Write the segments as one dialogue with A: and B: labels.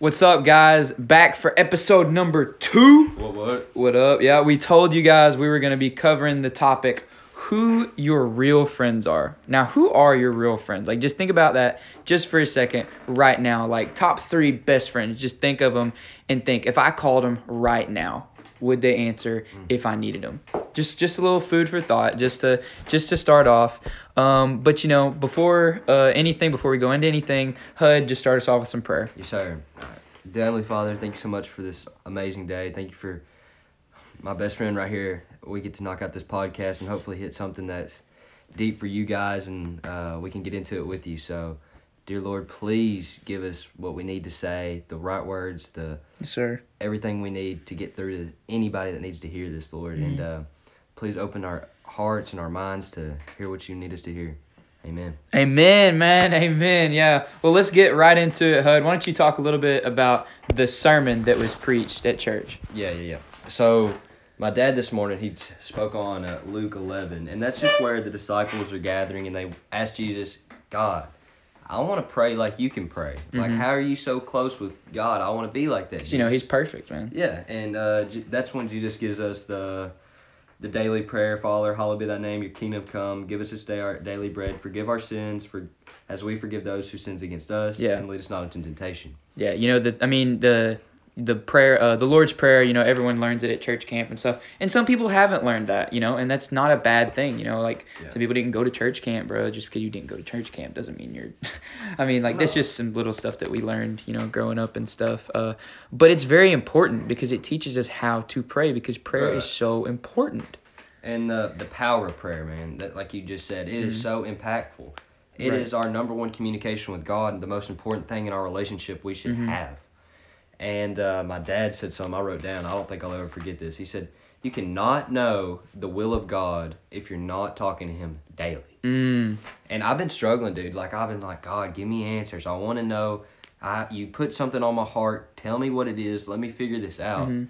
A: What's up, guys? Back for episode number two.
B: What what?
A: What up? Yeah, we told you guys we were going to be covering the topic who your real friends are. Now, who are your real friends? Like, just think about that just for a second right now. Like, top three best friends. Just think of them and think if I called them right now, would they answer if I needed them? Just, just a little food for thought, just to, just to start off. Um, but you know, before uh, anything, before we go into anything, Hud, just start us off with some prayer.
B: Yes, sir. Dear Heavenly Father, thank you so much for this amazing day. Thank you for my best friend right here. We get to knock out this podcast and hopefully hit something that's deep for you guys, and uh, we can get into it with you. So, dear Lord, please give us what we need to say, the right words, the
A: Yes, sir.
B: everything we need to get through to anybody that needs to hear this, Lord. And uh, please open our hearts and our minds to hear what you need us to hear. Amen.
A: Amen, man. Amen. Yeah. Well, let's get right into it, Hud. Why don't you talk a little bit about the sermon that was preached at church?
B: Yeah, yeah, yeah. So, my dad this morning he spoke on uh, Luke eleven, and that's just where the disciples are gathering, and they ask Jesus, God, I want to pray like you can pray. Like, how are you so close with God? I want to be like that.
A: you know, he's perfect, man.
B: Yeah, and uh, J- that's when Jesus gives us the the daily prayer, Father, hallowed be thy name, your kingdom come, give us this day our daily bread, forgive our sins, for as we forgive those who sins against us,
A: Yeah.
B: and lead us not into temptation.
A: Yeah. You know, the, I mean, the, the prayer, uh, the Lord's Prayer, you know, everyone learns it at church camp and stuff. And some people haven't learned that, you know, and that's not a bad thing, you know, like
B: Yeah.
A: some people didn't go to church camp, bro. Just because you didn't go to church camp doesn't mean you're, I mean, like, that's just some little stuff that we learned, you know, growing up and stuff. Uh, but it's very important because it teaches us how to pray because prayer is so important.
B: And the the power of prayer, man, that like you just said, it is so impactful. It is
A: Mm-hmm. Right.
B: our number one communication with God, and the most important thing in our relationship we should
A: Mm-hmm.
B: have. And uh, my dad said something I wrote down. I don't think I'll ever forget this. He said, "You cannot know the will of God if you're not talking to Him daily."
A: Mm.
B: And I've been struggling, dude. Like I've been like, God, give me answers. I want to know. I you put something on my heart. Tell me what it is. Let me figure this out.
A: Mm-hmm.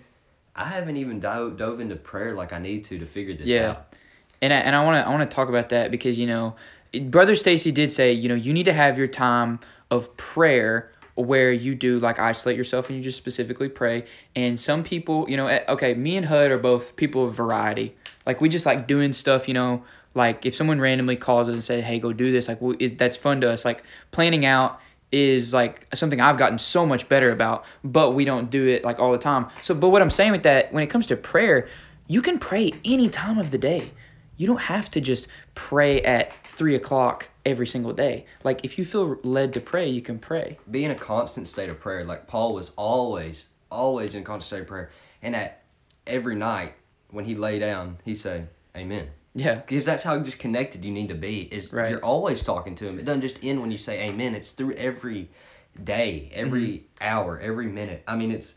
B: I haven't even dove, dove into prayer like I need to to figure this
A: Yeah.
B: out.
A: and I, and I want to I want to talk about that because you know, brother Stacy did say you know you need to have your time of prayer where you do like isolate yourself and you just specifically pray. And some people, you know, eh, okay, me and Hud are both people of variety. Like we just like doing stuff, you know. Like if someone randomly calls us and say, "Hey, go do this," like we, it, that's fun to us. Like planning out is like something I've gotten so much better about, but we don't do it like all the time. So, but what I'm saying with that, when it comes to prayer, you can pray any time of the day. You don't have to just pray at three o'clock every single day. Like if you feel led to pray, you can pray.
B: be in a constant state of prayer. Like Paul was always, always in a constant state of prayer. And at every night when he lay down, he say, Amen.
A: Yeah.
B: Because that's how just connected you need to be. Is
A: Right.
B: you're always talking to him. It doesn't just end when you say Amen. It's through every day, every
A: Mm-hmm.
B: hour, every minute. I mean, it's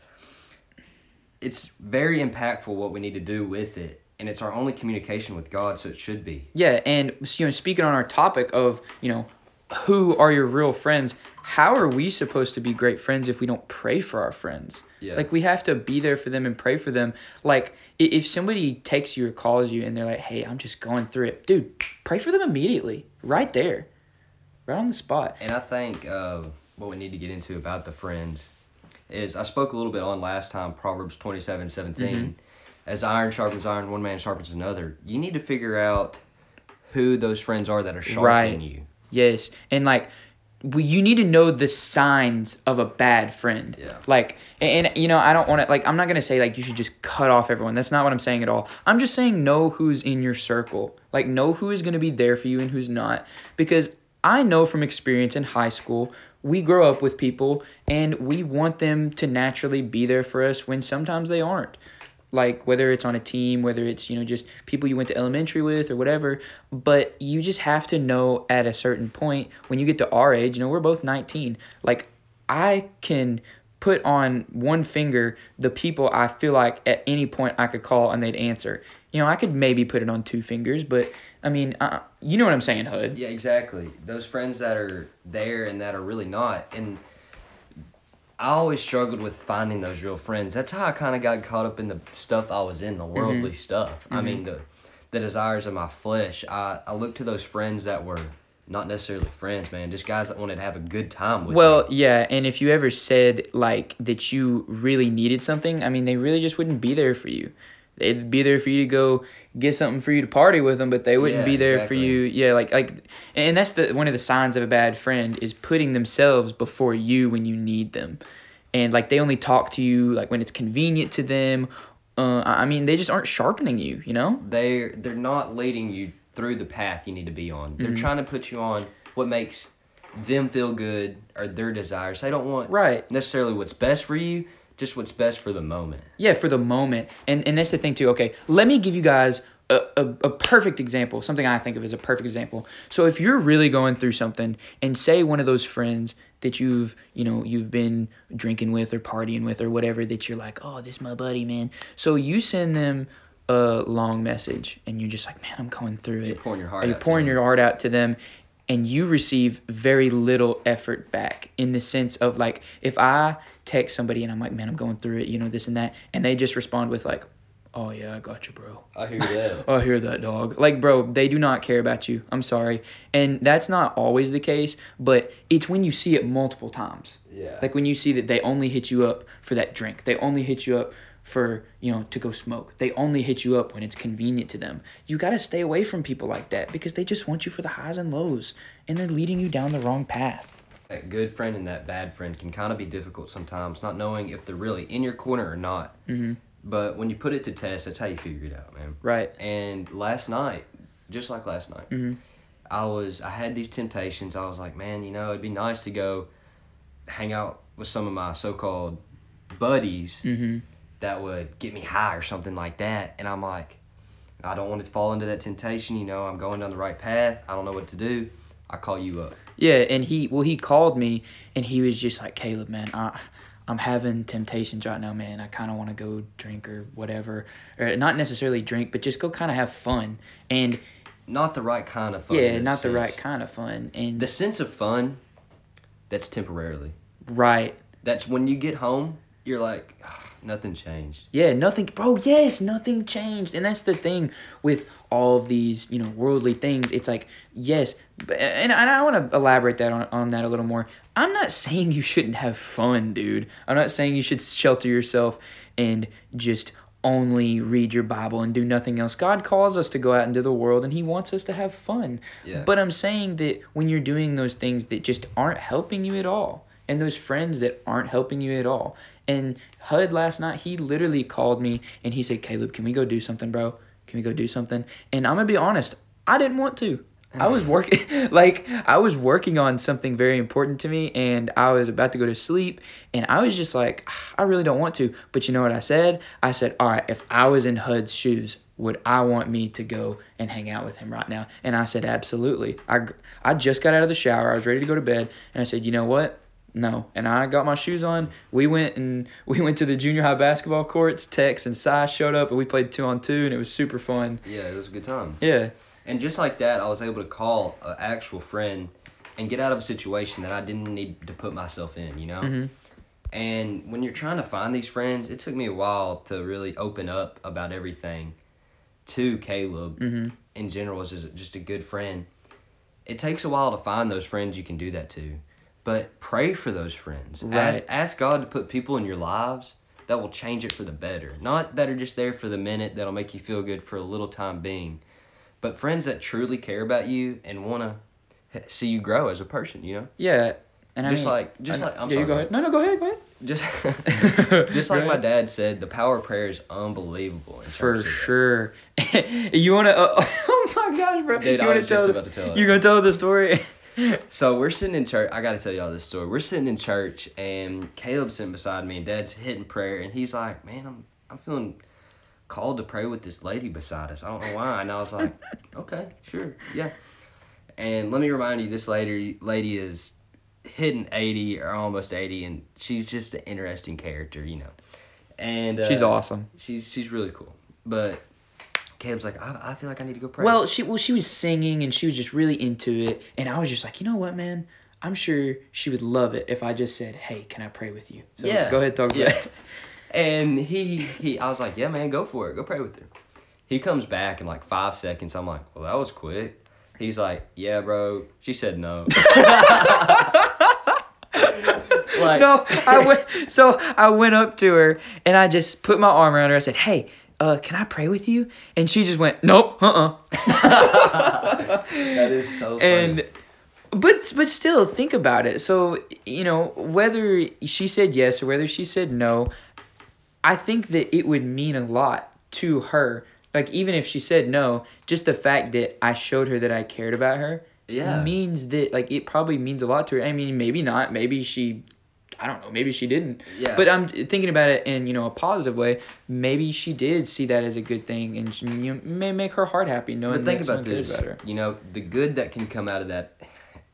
B: it's very impactful what we need to do with it, and it's our only communication with God. So it should be.
A: Yeah, and you know, speaking on our topic of you know, who are your real friends? How are we supposed to be great friends if we don't pray for our friends?
B: Yeah.
A: Like we have to be there for them and pray for them. Like if somebody takes you or calls you and they're like, "Hey, I'm just going through it," dude, pray for them immediately, right there, right on the spot.
B: And I think uh, what we need to get into about the friends is I spoke a little bit on last time, Proverbs twenty seven seventeen. As iron sharpens iron, one man sharpens another. You need to figure out who those friends are that are sharpening
A: Right.
B: you.
A: Yes, and like you need to know the signs of a bad friend.
B: Yeah.
A: Like, and, and, you know, I don't want to like. I'm not gonna say like you should just cut off everyone. That's not what I'm saying at all. I'm just saying know who's in your circle. Like, know who is gonna be there for you and who's not. Because I know from experience in high school, we grow up with people and we want them to naturally be there for us when sometimes they aren't like whether it's on a team whether it's you know just people you went to elementary with or whatever but you just have to know at a certain point when you get to our age you know we're both 19 like i can put on one finger the people i feel like at any point i could call and they'd answer You know, I could maybe put it on two fingers, but I mean, uh, you know what I'm saying, Hud.
B: Yeah, exactly. Those friends that are there and that are really not. And I always struggled with finding those real friends. That's how I kind of got caught up in the stuff I was in, the mm-hmm. worldly stuff. I mean, mm-hmm. the the desires of my flesh. I, I looked to those friends that were not necessarily friends, man, just guys that wanted to have a good time with
A: Well,
B: me.
A: yeah, and if you ever said like that you really needed something, I mean, they really just wouldn't be there for you. They'd be there for you to go get something for you to party with them, but they wouldn't
B: Yeah,
A: be there for you. Yeah, like like, and that's the one of the signs of a bad friend is putting themselves before you when you need them, and like they only talk to you like when it's convenient to them. Uh, I mean, they just aren't sharpening you. You know.
B: They're, they're not leading you through the path you need to be on.
A: Mm-hmm.
B: They're trying to put you on what makes them feel good or their desires. They don't want
A: Right.
B: necessarily what's best for you, just what's best for the moment.
A: Yeah, for the moment. And and that's the thing too. Okay, let me give you guys a, a, a perfect example, something I think of as a perfect example. So if you're really going through something and say one of those friends that you've, you know, you've been drinking with or partying with or whatever that you're like, "Oh, this my buddy, man." So you send them a long message and you're just like, "Man, I'm going through it."
B: You're pouring your heart
A: You're pouring your heart out to them and you receive very little effort back in the sense of like if I text somebody and I'm like, man, I'm going through it, you know, this and that, and they just respond with like, oh yeah, I got you, bro.
B: I hear that.
A: I hear that, dog. Like, bro, they do not care about you. I'm sorry, and that's not always the case, but it's when you see it multiple times.
B: Yeah.
A: Like when you see that they only hit you up for that drink, they only hit you up for you know to go smoke. They only hit you up when it's convenient to them. You got to stay away from people like that because they just want you for the highs and lows, and they're leading you down the wrong path.
B: that good friend and that bad friend can kind of be difficult sometimes, not knowing if they're really in your corner or not. Mm-hmm. But when you put it to test, that's how you figure it out, man.
A: Right.
B: And last night, just like last night,
A: Mm-hmm.
B: I was I had these temptations. I was like, man, you know, it'd be nice to go hang out with some of my so-called buddies
A: Mm-hmm.
B: That would get me high or something like that. And I'm like, I don't want to fall into that temptation. You know, I'm going down the right path. I don't know what to do. I call you up.
A: Yeah, and he well he called me and he was just like Caleb, man, I I'm having temptations right now, man. I kind of want to go drink or whatever, or not necessarily drink, but just go kind of have fun. And
B: Not the right kind of fun.
A: yeah, not the right kind of fun. And
B: The sense of fun, that's temporarily.
A: right,
B: That's when you get home, you're like, "Ah, nothing changed.
A: Yeah, nothing, bro. Yes, nothing changed, and that's the thing with all of these, you know, worldly things. It's like, yes, but, and, and I want to elaborate that on, on that a little more. I'm not saying you shouldn't have fun, dude. I'm not saying you should shelter yourself and just only read your Bible and do nothing else. God calls us to go out into the world and He wants us to have fun.
B: Yeah.
A: But I'm saying that when you're doing those things that just aren't helping you at all, and those friends that aren't helping you at all. And Hud last night, he literally called me and he said, Caleb, can we go do something, bro? Can we go do something? And I'm gonna be honest, I didn't want to. I was working like I was working on something very important to me and I was about to go to sleep and I was just like "Ah, I really don't want to but you know what I said I said all right if I was in Hud's shoes would I want me to go and hang out with him right now and I said absolutely I I just got out of the shower I was ready to go to bed and I said you know what no. And I got my shoes on. We went and we went to the junior high basketball courts. Tex and Cy showed up and we played two on two and it was super fun.
B: Yeah, it was a good time.
A: Yeah.
B: And just like that, I was able to call an actual friend and get out of a situation that I didn't need to put myself in, you know?
A: Mm-hmm.
B: And when you're trying to find these friends, it took me a while to really open up about everything to Caleb
A: Mm-hmm.
B: in general as just- just a good friend. It takes a while to find those friends you can do that to. But pray for those friends.
A: Right.
B: Ask, ask God to put people in your lives that will change it for the better. Not that are just there for the minute that'll make you feel good for a little time being but friends that truly care about you and want to see you grow as a person you know
A: Yeah. And
B: Just
A: I mean,
B: like- just
A: I-
B: like- I'm
A: yeah, you
B: sorry,
A: go ahead. No, no, go ahead, go ahead.
B: just just like my dad said the power of prayer is unbelievable
A: For sure. you want to? Uh, oh my gosh, bro!
B: Dude,
A: you
B: I
A: wanna
B: was just about to tell it.
A: You're gonna tell the story.
B: so we're sitting in church i gotta tell y'all this story. We're sitting in church and caleb's sitting beside me and dad's hitting prayer and he's like man i'm i'm feeling called to pray with this lady beside us. I don't know why. And i was like okay sure yeah. And let me remind you this lady lady is hitting 80 or almost 80 and she's just an interesting character you know. And uh,
A: She's awesome.
B: she's she's really cool. But Caleb's like, I, I feel like I need to go pray.
A: Well, she well she was singing and she was just really into it, and I was just like, you know what, man, I'm sure she would love it if I just said, hey, can I pray with you? So
B: Yeah.
A: go ahead, talk
B: Yeah. And he he I was like, Yeah man, go for it. Go pray with her. He comes back in like five seconds. I'm like, Well that was quick. He's like, Yeah, bro. She said no. like
A: no, I went. So I went up to her and I just put my arm around her. I said, "Hey, uh, can I pray with you?" And she just went, "Nope, uh, uh
B: that is so funny.
A: And but but still, think about it. So you know whether she said yes or whether she said no, I think that it would mean a lot to her. Like even if she said no, just the fact that I showed her that I cared about her,
B: Yeah.
A: means that like it probably means a lot to her. I mean, maybe not. Maybe she, I don't know. Maybe she didn't.
B: Yeah.
A: But I'm thinking about it in you know a positive way. Maybe she did see that as a good thing, and she, you know, may make her heart happy knowing
B: But think about this.
A: about.
B: You know, the good that can come out of that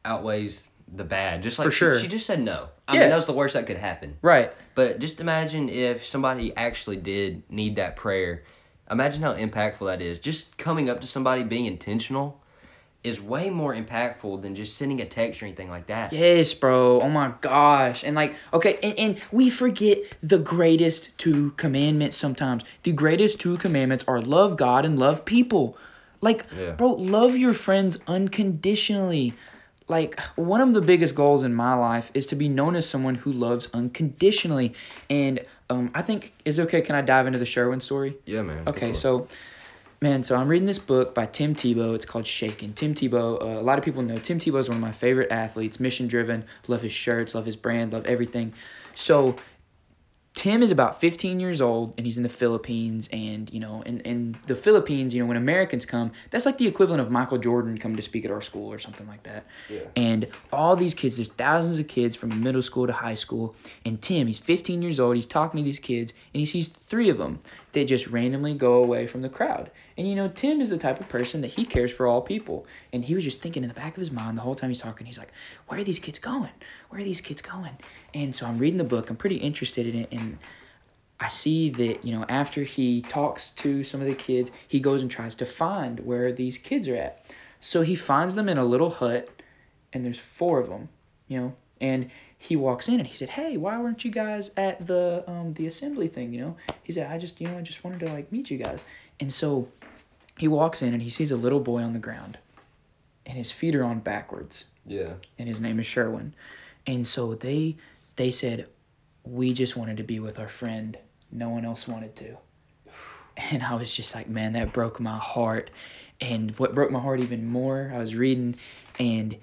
B: outweighs the bad. Just like
A: For
B: she-
A: sure.
B: she, just said no. I
A: Yeah.
B: mean, that was the worst that could happen.
A: Right.
B: But just imagine if somebody actually did need that prayer. Imagine how impactful that is. Just coming up to somebody, being intentional, is way more impactful than just sending a text or anything like that.
A: Yes, bro. Oh my gosh. And like, okay, and, and we forget the greatest two commandments sometimes. The greatest two commandments are love God and love people. Like,
B: Yeah.
A: bro, love your friends unconditionally. Like, one of the biggest goals in my life is to be known as someone who loves unconditionally. And um, I think, is it okay? Can I dive into the Sherwin story?
B: Yeah, man.
A: Okay, so man, so I'm reading this book by Tim Tebow. It's called Shaken. Tim Tebow, uh, a lot of people know Tim Tebow is one of my favorite athletes. Mission driven, love his shirts, love his brand, love everything. So Tim is about 15 years old and he's in the Philippines and you know in, in the Philippines you know when Americans come that's like the equivalent of Michael Jordan coming to speak at our school or something like that
B: Yeah.
A: and all these kids there's thousands of kids from middle school to high school and Tim he's 15 years old he's talking to these kids and he sees three of them that just randomly go away from the crowd and you know Tim is the type of person that he cares for all people. And he was just thinking in the back of his mind the whole time he's talking he's like where are these kids going? Where are these kids going? And so I'm reading the book. I'm pretty interested in it. And I see that, you know, after he talks to some of the kids, he goes and tries to find where these kids are at. So he finds them in a little hut, and there's four of them, you know, and he walks in and he said, "Hey, why weren't you guys at the um the assembly thing?" You know, he said, "I just, you know, I just wanted to like meet you guys." And so he walks in and he sees a little boy on the ground, and his feet are on backwards
B: Yeah.
A: and his name is Sherwin. And so they they said, We just wanted to be with our friend. No one else wanted to. And I was just like, man, that broke my heart. And what broke my heart even more, I was reading and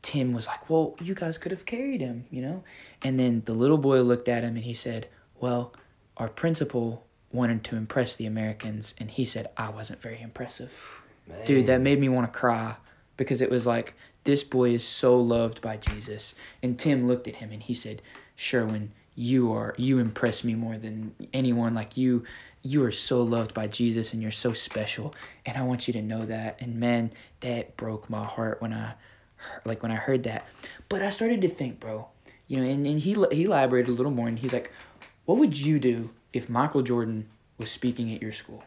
A: Tim was like, Well, you guys could have carried him, you know? And then the little boy looked at him and he said, Well, our principal wanted to impress the Americans and he said I wasn't very impressive. Dude, that made me want to cry because it was like this boy is so loved by Jesus. And Tim looked at him and he said, "Sherwin, you are you impress me more than anyone. Like you, you are so loved by Jesus and you're so special. And I want you to know that." And man, that broke my heart when I, like when I heard that. But I started to think, bro, you know, and, and he he elaborated a little more and he's like, "What would you do if Michael Jordan was speaking at your school?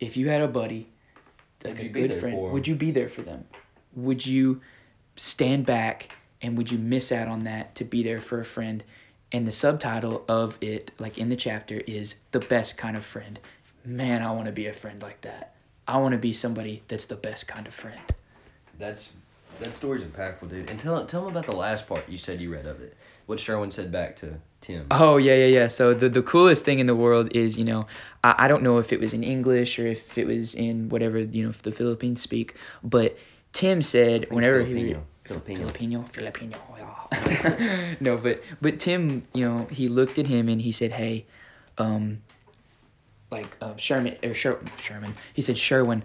A: If you had a buddy." like
B: Would
A: a good friend, would you be there for them? Would you stand back and would you miss out on that to be there for a friend? And the subtitle of it, like in the chapter, is the best kind of friend. Man, I want to be a friend like that. I want to be somebody that's the best kind of friend.
B: That's that story's impactful, dude. And tell tell them about the last part you said you read of it. What Sherwin said back to Tim.
A: Oh yeah, yeah, yeah. So the the coolest thing in the world is you know I, I don't know if it was in English or if it was in whatever you know if the Philippines speak, but Tim said whenever he
B: Filipino. Filipino.
A: Filipino Filipino yeah. no, but but Tim you know he looked at him and he said hey, um, like um, Sherman or Sher- Sherman he said Sherwin,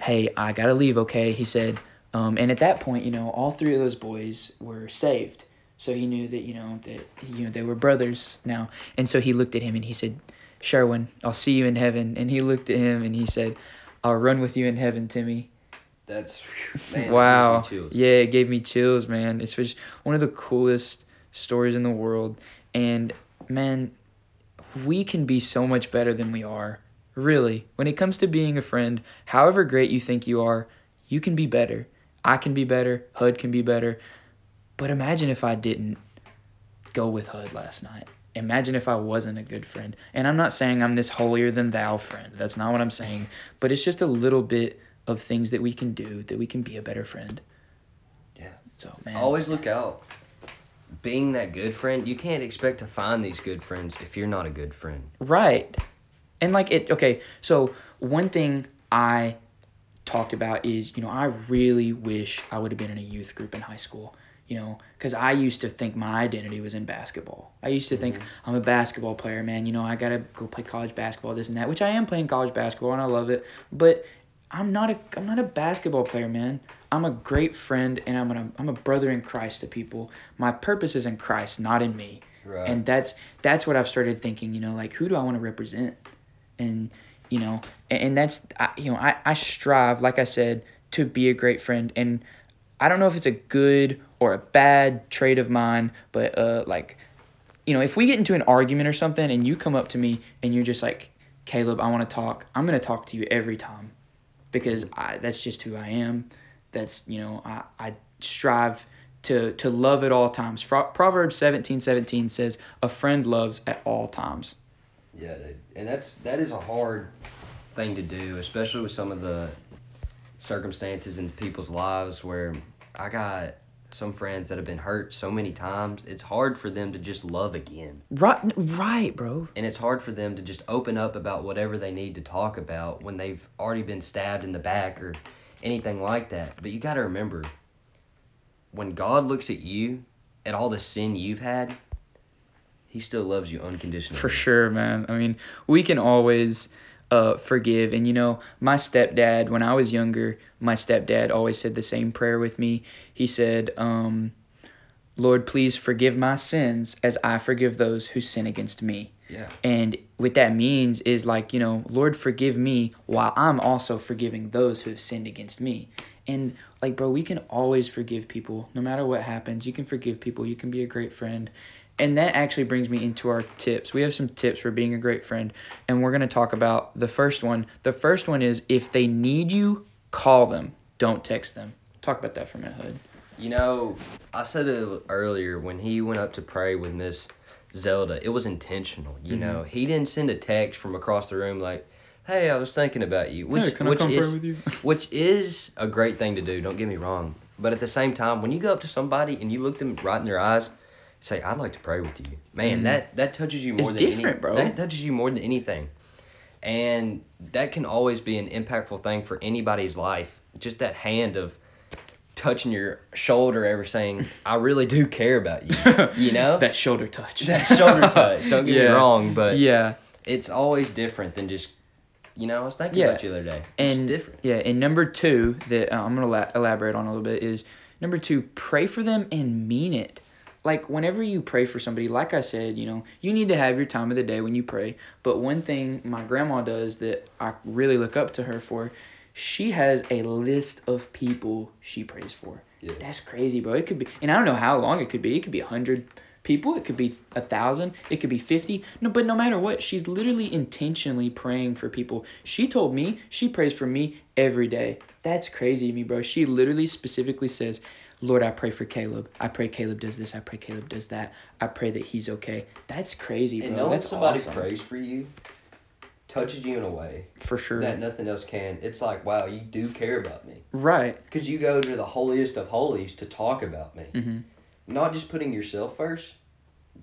A: hey I gotta leave okay he said um, and at that point you know all three of those boys were saved. So he knew that you know that you know they were brothers now, and so he looked at him and he said, "Sherwin, I'll see you in heaven." And he looked at him and he said, "I'll run with you in heaven, Timmy."
B: That's man, that
A: wow,
B: chills.
A: yeah, it gave me chills, man. It's just one of the coolest stories in the world, and man, we can be so much better than we are Really, when it comes to being a friend, however great you think you are, you can be better. I can be better. Hud can be better. But imagine if I didn't go with Hud last night. Imagine if I wasn't a good friend. And I'm not saying I'm this holier than thou friend. That's not what I'm saying. But it's just a little bit of things that we can do that we can be a better friend.
B: Yeah.
A: So, man.
B: Always look out. Being that good friend, you can't expect to find these good friends if you're not a good friend.
A: Right. And like it okay, so one thing I talked about is, you know, I really wish I would have been in a youth group in high school, you know, cuz I used to think my identity was in basketball. I used to think mm-hmm. I'm a basketball player, man, you know, I got to go play college basketball this and that, which I am playing college basketball and I love it, but I'm not a I'm not a basketball player, man. I'm a great friend and I'm a I'm a brother in Christ to people. My purpose is in Christ, not in me.
B: Right.
A: And that's that's what I've started thinking, you know, like who do I want to represent? And you know, and, and that's I, you know, I I strive like I said to be a great friend and I don't know if it's a good or a bad trait of mine, but uh like you know, if we get into an argument or something and you come up to me and you're just like, Caleb, I want to talk, I'm going to talk to you every time because I, that's just who I am. That's, you know, I, I strive to, to love at all times. Proverbs 17 17 says, A friend loves at all times.
B: Yeah, dude. And that's that is a hard thing to do, especially with some of the circumstances in people's lives where I got some friends that have been hurt so many times. It's hard for them to just love again.
A: Right, right, bro.
B: And it's hard for them to just open up about whatever they need to talk about when they've already been stabbed in the back or anything like that. But you got to remember when God looks at you, at all the sin you've had, he still loves you unconditionally.
A: For sure, man. I mean, we can always uh, forgive. And, you know, my stepdad, when I was younger, my stepdad always said the same prayer with me. He said, um, Lord, please forgive my sins as I forgive those who sin against me.
B: Yeah.
A: And what that means is like, you know, Lord, forgive me while I'm also forgiving those who have sinned against me. And like, bro, we can always forgive people no matter what happens. You can forgive people, you can be a great friend. And that actually brings me into our tips. We have some tips for being a great friend, and we're going to talk about the first one. The first one is if they need you, call them, don't text them. Talk about that for a minute, Hud.
B: You know, I said it earlier when he went up to pray with Miss Zelda, it was intentional. You
A: Mm-hmm.
B: know, he didn't send a text from across the room like, "Hey, I was thinking about you," which
A: Hey, can I
B: which
A: come
B: is
A: pray with you?
B: which is a great thing to do. Don't get me wrong, but at the same time, when you go up to somebody and you look them right in their eyes, say, "I'd like to pray with you," man, that that touches you more
A: Mm. It's
B: than
A: different,
B: any,
A: bro.
B: That touches you more than anything, and that can always be an impactful thing for anybody's life. Just that hand of touching your shoulder ever saying i really do care about you you know
A: That shoulder touch.
B: that shoulder touch don't get me wrong but
A: yeah.
B: it's always different than just you know i was thinking
A: Yeah.
B: about you the other day it's
A: and
B: different
A: Yeah, and number two that uh, I'm gonna la- elaborate on a little bit is number two, pray for them and mean it. Like whenever you pray for somebody, like I said, you know, you need to have your time of the day when you pray. But one thing my grandma does that I really look up to her for, she has a list of people she prays for.
B: Yeah.
A: That's crazy, bro. It could be, and I don't know how long it could be. It could be a hundred people. It could be a thousand. It could be fifty. No, but no matter what, she's literally intentionally praying for people. She told me she prays for me every day. That's crazy to me, bro. She literally specifically says, "Lord, I pray for Caleb. I pray Caleb does this. I pray Caleb does that. I pray that he's okay." That's crazy, bro.
B: and knowing
A: That's
B: somebody
A: awesome.
B: prays for you touches you in a way
A: for sure.
B: that nothing else can it's like wow you do care about me
A: right.
B: because you go to the holiest of holies to talk about me
A: Mm-hmm.
B: not just putting yourself first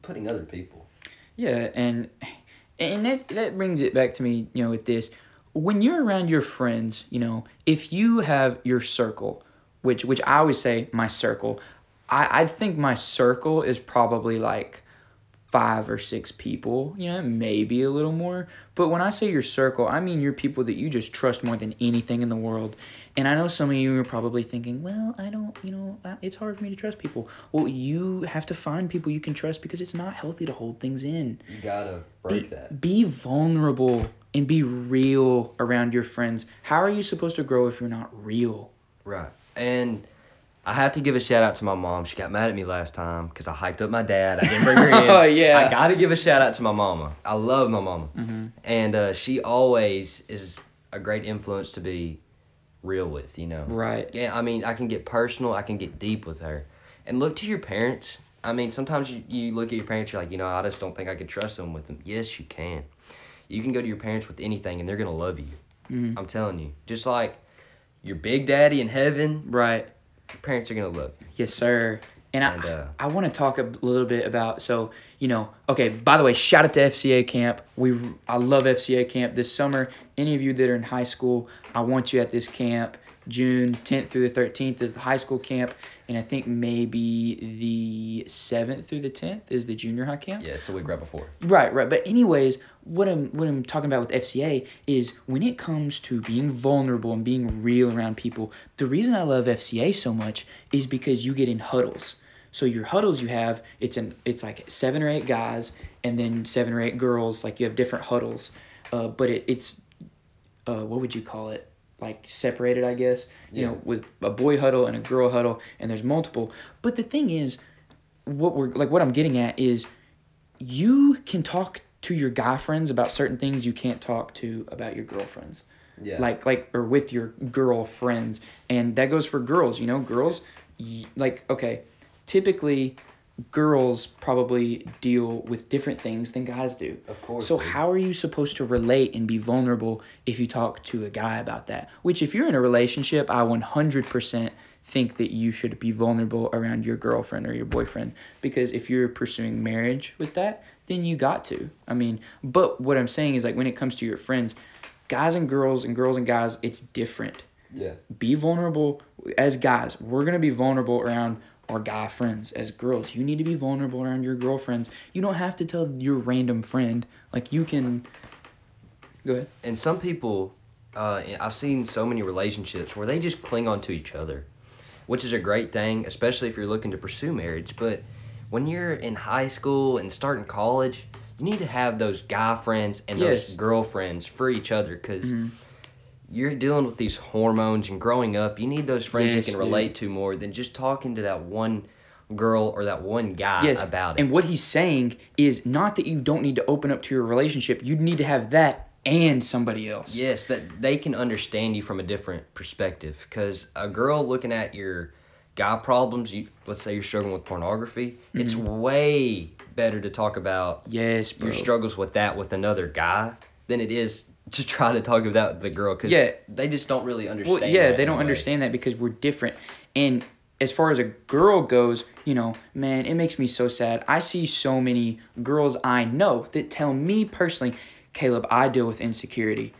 B: putting other people
A: Yeah, and and that that brings it back to me, you know, with this. When you're around your friends, you know, if you have your circle, which which I always say my circle, I I think my circle is probably like five or six people, you know, maybe a little more. But when I say your circle, I mean your people that you just trust more than anything in the world. And I know some of you are probably thinking, well, I don't, you know, it's hard for me to trust people. Well, you have to find people you can trust because it's not healthy to hold things in
B: you gotta
A: be,
B: break that
A: be vulnerable and be real around your friends. How are you supposed to grow if you're not real?
B: Right. And I have to give a shout out to my mom. She got mad at me last time because I hyped up my dad. I didn't bring her in.
A: Oh, yeah.
B: I got to give a shout out to my mama. I love my mama.
A: Mm-hmm.
B: And uh, she always is a great influence to be real with, you know?
A: Right.
B: Yeah, I mean, I can get personal, I can get deep with her. And look to your parents. I mean, sometimes you, you look at your parents, you're like, you know, I just don't think I could trust them with them. Yes, you can. You can go to your parents with anything and they're going to love you.
A: Mm-hmm.
B: I'm telling you. Just like your big daddy in heaven,
A: Right.
B: your parents are to love you.
A: Yes, sir. And,
B: And,
A: I,
B: uh,
A: I want to talk a little bit about so you know okay. By the way, shout out to FCA camp. We I love FCA camp this summer. Any of you that are in high school, I want you at this camp. June 10th through the 13th is the high school camp, and I think maybe the 7th through the 10th is the junior high camp.
B: Yeah, so we right before.
A: Right, right. But anyways, what I'm what I'm talking about with FCA is when it comes to being vulnerable and being real around people, the reason I love FCA so much is because you get in huddles. So your huddles you have, it's an it's like seven or eight guys and then seven or eight girls, like you have different huddles. Uh, but it, it's uh, what would you call it? Like separated, I guess. You
B: Yeah.
A: know, with a boy huddle and a girl huddle, and there's multiple. But the thing is, what we're like, what I'm getting at is, you can talk to your guy friends about certain things you can't talk to about your girlfriends.
B: Yeah.
A: Like like or with your girlfriends, and that goes for girls. You know, girls, y- like okay, typically girls probably deal with different things than guys do.
B: Of course,
A: So
B: dude.
A: how are you supposed to relate and be vulnerable if you talk to a guy about that? Which if you're in a relationship, I 100% think that you should be vulnerable around your girlfriend or your boyfriend because if you're pursuing marriage with that, then you got to. I mean, but what I'm saying is like when it comes to your friends, guys and girls and girls and guys, it's different
B: Yeah.
A: be vulnerable as guys we're going to be vulnerable around our guy friends as girls you need to be vulnerable around your girlfriends you don't have to tell your random friend like you can go ahead
B: And some people, uh, I've seen so many relationships where they just cling on to each other, which is a great thing, especially if you're looking to pursue marriage. But when you're in high school and starting college, you need to have those guy friends and
A: Yes.
B: those girlfriends for each other because
A: Mm-hmm.
B: You're dealing with these hormones and growing up. You need those friends
A: Yes,
B: you can
A: dude.
B: relate to more than just talking to that one girl or that one guy
A: yes
B: about it.
A: and what he's saying is not that you don't need to open up to your relationship you need to have that and somebody else
B: Yes, that they can understand you from a different perspective. Because a girl looking at your guy problems, you let's say you're struggling with pornography, it's
A: Mm-hmm.
B: way better to talk about
A: yes bro
B: your struggles with that with another guy than it is to try to talk about the girl. Because
A: Yeah.
B: they just don't really understand.
A: Well, yeah, they don't understand that because we're different. And as far as a girl goes, you know, man, it makes me so sad. I see so many girls I know that tell me personally, Caleb, I deal with insecurity.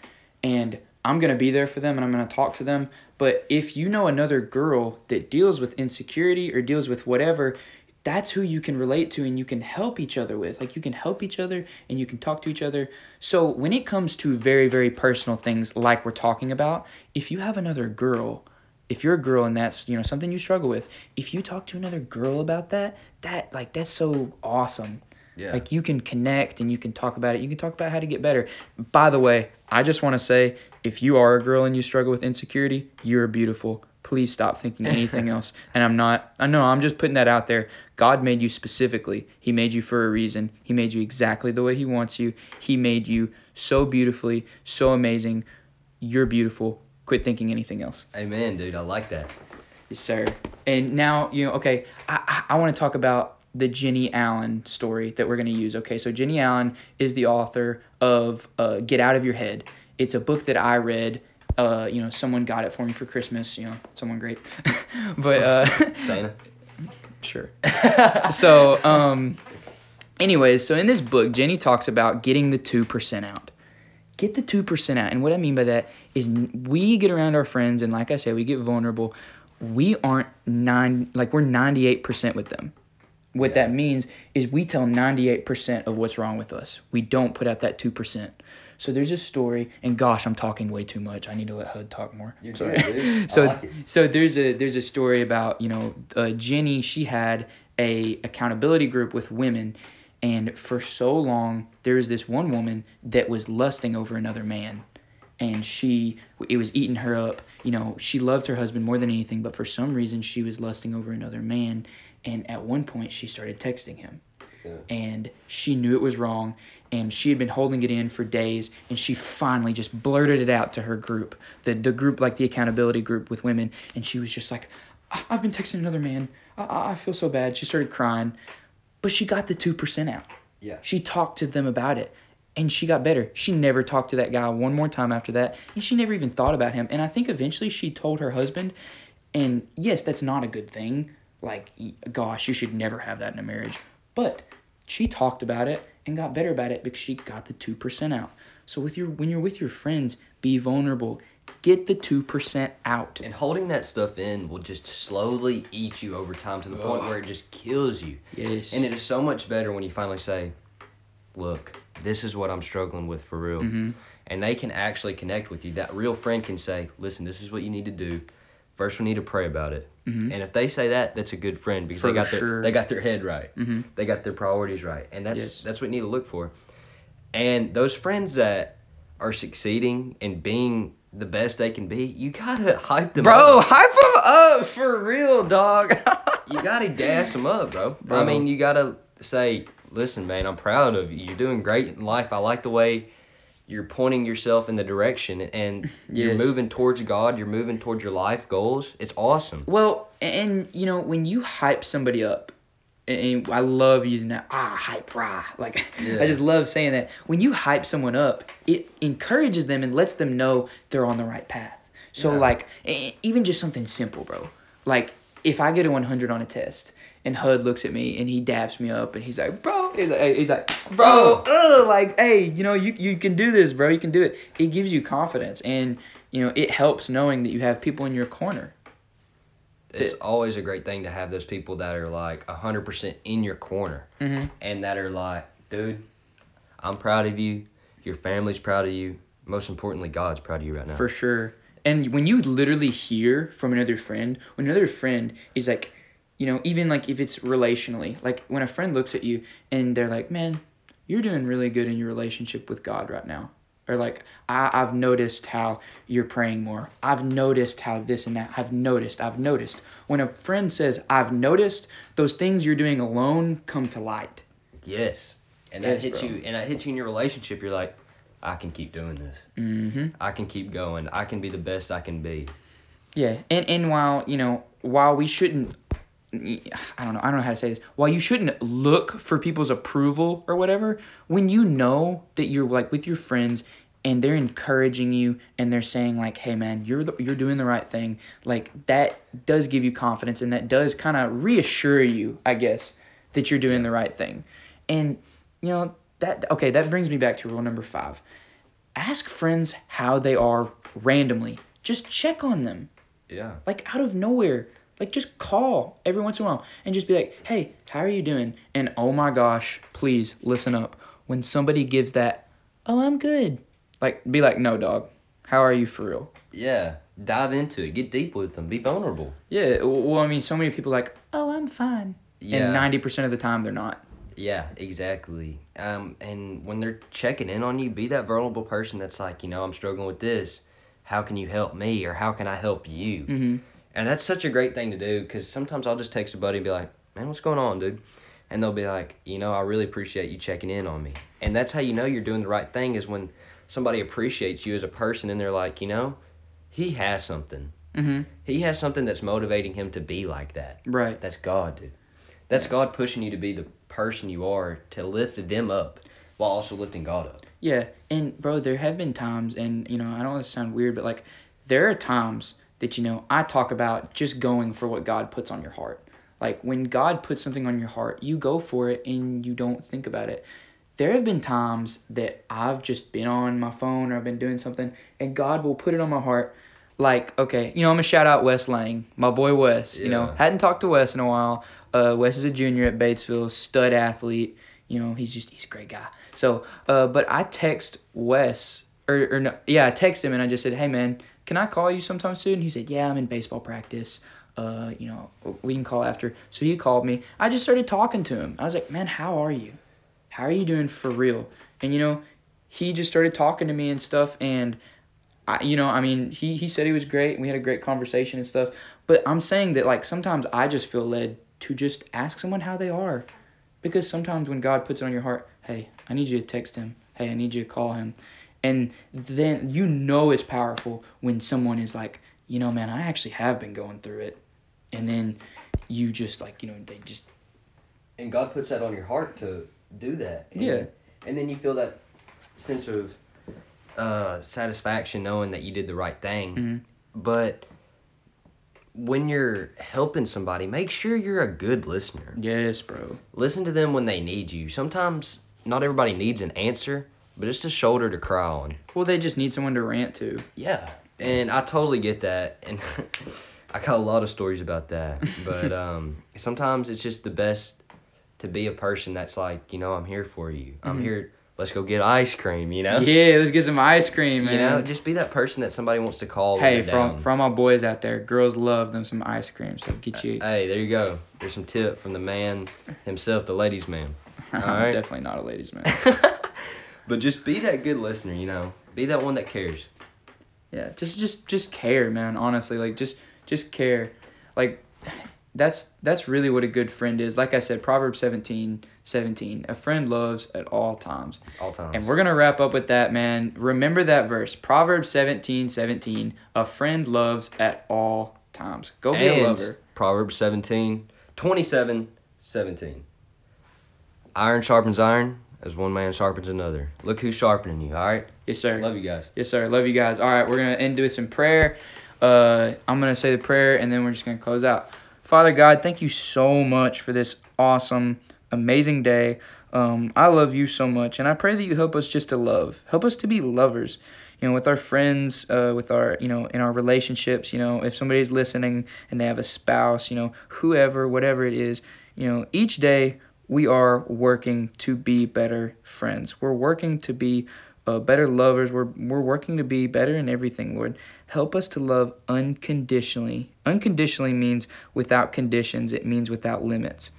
A: And I'm going to be there for them and I'm going to talk to them. But if you know another girl that deals with insecurity or deals with whatever, that's who you can relate to and you can help each other with. Like you can help each other and you can talk to each other. So when it comes to very, very personal things like we're talking about, if you have another girl, if you're a girl and that's you know something you struggle with, if you talk to another girl about that, that like that's so awesome.
B: Yeah.
A: Like you can connect and you can talk about it. You can talk about how to get better. By the way, I just want to say if you are a girl and you struggle with insecurity, you're beautiful. Please stop thinking anything else. And I'm not, I know, I'm just putting that out there. God made you specifically. He made you for a reason. He made you exactly the way He wants you. He made you so beautifully, so amazing. You're beautiful. Quit thinking anything else.
B: Amen, dude. I like that.
A: Yes, sir. And now, you know, okay, I, I, I want to talk about the Jennie Allen story that we're going to use. Okay, so Jennie Allen is the author of uh, Get Out of Your Head. It's a book that I read. Uh, you know, someone got it for me for Christmas. You know, someone great. but uh. Sure. so, um, anyways, so in this book, Jennie talks about getting the 2% out. Get the 2% out. And what I mean by that is we get around our friends, and like I said, we get vulnerable. We aren't nine, like we're 98% with them. What that means is we tell 98% of what's wrong with us. We don't put out that 2%. So there's a story, and gosh, I'm talking way too much. I need to let Hud talk more.
B: You're
A: Sorry.
B: good.
A: So
B: like
A: so there's a there's a story about you know uh, Jennie. She had a accountability group with women, and for so long there was this one woman that was lusting over another man, and she it was eating her up. You know, she loved her husband more than anything, but for some reason she was lusting over another man. And at one point she started texting him. And she knew it was wrong and she had been holding it in for days and she finally just blurted it out to her group the, the group like the accountability group with women and she was just like "I- i've been texting another man. I, I I feel so bad. She started crying but she got the 2% out.
B: Yeah.
A: she talked to them about it and she got better. She never talked to that guy one more time after that and she never even thought about him and i think eventually she told her husband and yes that's not a good thing. Like gosh you should never have that in a marriage. But she talked about it and got better about it because she got the 2% out so with your when you're with your friends be vulnerable get the 2% out
B: And holding that stuff in will just slowly eat you over time to the point where it just kills you.
A: Yes.
B: And it is so much better when you finally say, look, this is what I'm struggling with for real.
A: Mm-hmm.
B: And they can actually connect with you. That real friend can say, listen, this is what you need to do. First, we need to pray about it. And if they say that, that's a good friend because they
A: Mm-hmm.
B: Got their
A: sure.
B: they got their head right. Mm-hmm. They got their priorities right, and that's
A: Yes.
B: that's what you need to look for. And those friends that are succeeding and being the best they can be, you gotta hype them
A: bro
B: up.
A: Bro, hype them up for real dog
B: You gotta gas them up, bro. I mean, you gotta say, listen, man, I'm proud of you. You're doing great in life. I like the way you're pointing yourself in the direction and you're
A: Yes.
B: moving towards God. You're moving towards your life goals. It's awesome.
A: Well, and you know when you hype somebody up, and- I love using that ah hype rah like
B: Yeah.
A: I just love saying that. When you hype someone up, it encourages them and lets them know they're on the right path. So
B: Yeah.
A: like even just something simple, bro. Like if I get a 100 on a test. And Hud looks at me and he dabs me up and he's like, bro, he's like, he's like bro, uh, like, hey, you know, you, you can do this, bro, you can do it. It gives you confidence and, you know, it helps knowing that you have people in your corner.
B: It's always a great thing to have those people that are like 100% in your corner
A: Mm-hmm.
B: and that are like, dude, I'm proud of you. Your family's proud of you. Most importantly, God's proud of you right now.
A: For sure. And when you literally hear from another friend, when another friend is like, you know, even like if it's relationally, like when a friend looks at you and they're like, man, you're doing really good in your relationship with God right now. Or like, I, I've noticed how you're praying more. I've noticed how this and that. I've noticed. I've noticed. When a friend says, I've noticed, those things you're doing alone come to light.
B: Yes. And that
A: Yes,
B: hits
A: bro.
B: you and that hits you in your relationship. You're like, I can keep doing this.
A: Mm-hmm.
B: I can keep going. I can be the best I can be.
A: Yeah, and and while you know, while we shouldn't, I don't know, I don't know how to say this. While you shouldn't look for people's approval or whatever, when you know that you're like with your friends and they're encouraging you and they're saying like, "Hey, man, you're the, you're doing the right thing," like that does give you confidence and that does kind of reassure you, I guess, that you're doing the right thing, and you know that okay, that brings me back to rule number five. Ask friends how they are randomly. Just check on them
B: Yeah.
A: like out of nowhere. Like just call every once in a while and just be like, "Hey, how are you doing?" And oh my gosh, please listen up. When somebody gives that, "Oh, I'm good." Like be like, "No, dog. How are you for real?"
B: Yeah. Dive into it. Get deep with them. Be vulnerable.
A: Yeah, well, I mean, so many people are like, "Oh, I'm fine."
B: Yeah.
A: And 90% of the time they're not.
B: Yeah, exactly. Um, and when they're checking in on you, be that vulnerable person that's like, you know, I'm struggling with this. How can you help me, or how can I help you? Mm-hmm. And that's such a great thing to do because sometimes I'll just text a buddy and be like, "Man, what's going on, dude?" And they'll be like, "You know, I really appreciate you checking in on me." And that's how you know you're doing the right thing is when somebody appreciates you as a person and they're like, you know, he has something.
A: Mm-hmm.
B: He has something that's motivating him to be like that.
A: Right.
B: That's God, dude. That's God pushing you to be the person you are to lift them up while also lifting God up.
A: Yeah, and bro, there have been times, and you know, I don't want to sound weird, but like, there are times that you know I talk about just going for what God puts on your heart. Like when God puts something on your heart, you go for it and you don't think about it. There have been times that I've just been on my phone or I've been doing something, and God will put it on my heart. Like, okay, you know, I'm gonna shout out Wes Lang, my boy Wes. You know, hadn't talked to Wes in a while. Uh, Wes is a junior at Batesville, stud athlete. You know, he's just he's a great guy. So, uh, but I text Wes or or no, yeah, I text him and I just said, hey man, can I call you sometime soon? He said, yeah, I'm in baseball practice. Uh, you know, we can call after. So he called me. I just started talking to him. I was like, man, how are you? How are you doing for real? And you know, he just started talking to me and stuff and I, you know, I mean, he he said he was great. We had a great conversation and stuff. But I'm saying that like sometimes I just feel led to just ask someone how they are, because sometimes when God puts it on your heart, hey, I need you to text him. Hey, I need you to call him, and then you know it's powerful when someone is like, you know, man, I actually have been going through it, and then you just like you know they just
B: and God puts that on your heart to do that. And,
A: Yeah.
B: And then you feel that sense of uh, satisfaction knowing that you did the right thing.
A: Mhm.
B: But when you're helping somebody, make sure you're a good listener.
A: yes, bro.
B: Listen to them when they need you. Sometimes not everybody needs an answer, but it's just a shoulder to cry on.
A: Well, they just need someone to rant to.
B: Yeah. And I totally get that. And I got a lot of stories about that. But um, sometimes it's just the best to be a person that's like, you know, I'm here for you. I'm here. Let's go get ice cream, you know?
A: Yeah, let's get some ice cream, man.
B: You know, just be that person that somebody wants to call.
A: Hey, from
B: down.
A: from our boys out there, girls love them some ice cream. So get you.
B: Hey, there you go. There's some tip from the man himself, the ladies' man.
A: I'm
B: alright.
A: definitely not a ladies' man.
B: But just be that good listener, you know? Be that one that cares.
A: yeah, just just just care, man. Honestly, like just just care. Like that's that's really what a good friend is. Like I said, Proverbs 17, 17. A friend loves at all times.
B: All times.
A: And we're going to wrap up with that, man. Remember that verse. Proverbs 17, 17. A friend loves at all times. Go be a lover.
B: Proverbs 17, 27, 17. Iron sharpens iron as one man sharpens another. Look who's sharpening you, all right?
A: Yes, sir.
B: Love you guys.
A: Yes, sir. Love you guys. All right, we're gonna end with some prayer. Uh, I'm gonna say the prayer, and then we're just gonna close out. Father God, thank you so much for this awesome, amazing day. Um, I love you so much, and I pray that you help us just to love. Help us to be lovers. You know, with our friends, uh, with our, you know, in our relationships. You know, if somebody's listening and they have a spouse, you know, whoever, whatever it is, you know, each day we are working to be better friends. We're working to be uh, better lovers. We're, we're working to be better in everything, Lord. Help us to love unconditionally. Unconditionally means without conditions, it means without limits.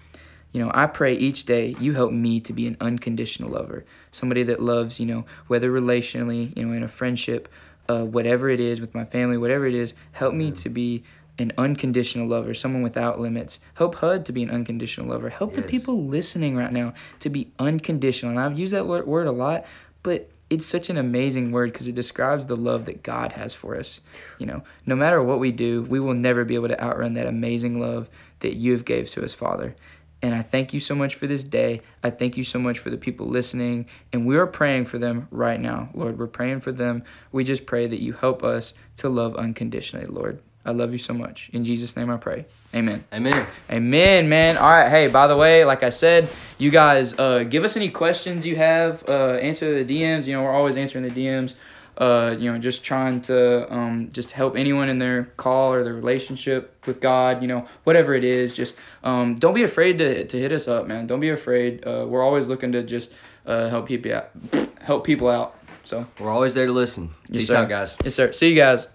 A: You know, I pray each day you help me to be an unconditional lover. Somebody that loves, you know, whether relationally, you know, in a friendship, uh, whatever it is with my family, whatever it is, help me to be an unconditional lover, someone without limits. Help Hud to be an unconditional lover. Help the people listening right now to be unconditional. And I've used that word a lot, but it's such an amazing word because it describes the love that God has for us. You know, no matter what we do, we will never be able to outrun that amazing love that you have gave to us, Father. And I thank you so much for this day. I thank you so much for the people listening. And we are praying for them right now, Lord. We're praying for them. We just pray that you help us to love unconditionally, Lord. I love you so much. In Jesus' name I pray. Amen.
B: Amen.
A: Amen, man. All right. Hey, by the way, like I said, you guys uh, give us any questions you have. Uh, answer the DMs. You know, we're always answering the DMs. Uh, you know, just trying to um, just help anyone in their call or their relationship with God. You know, whatever it is, just um, don't be afraid to, to hit us up, man. Don't be afraid. Uh, we're always looking to just uh, help people out. Help people out. So,
B: We're always there to listen.
A: Yes,
B: Peace
A: sir.
B: out, guys.
A: yes, sir. See you guys.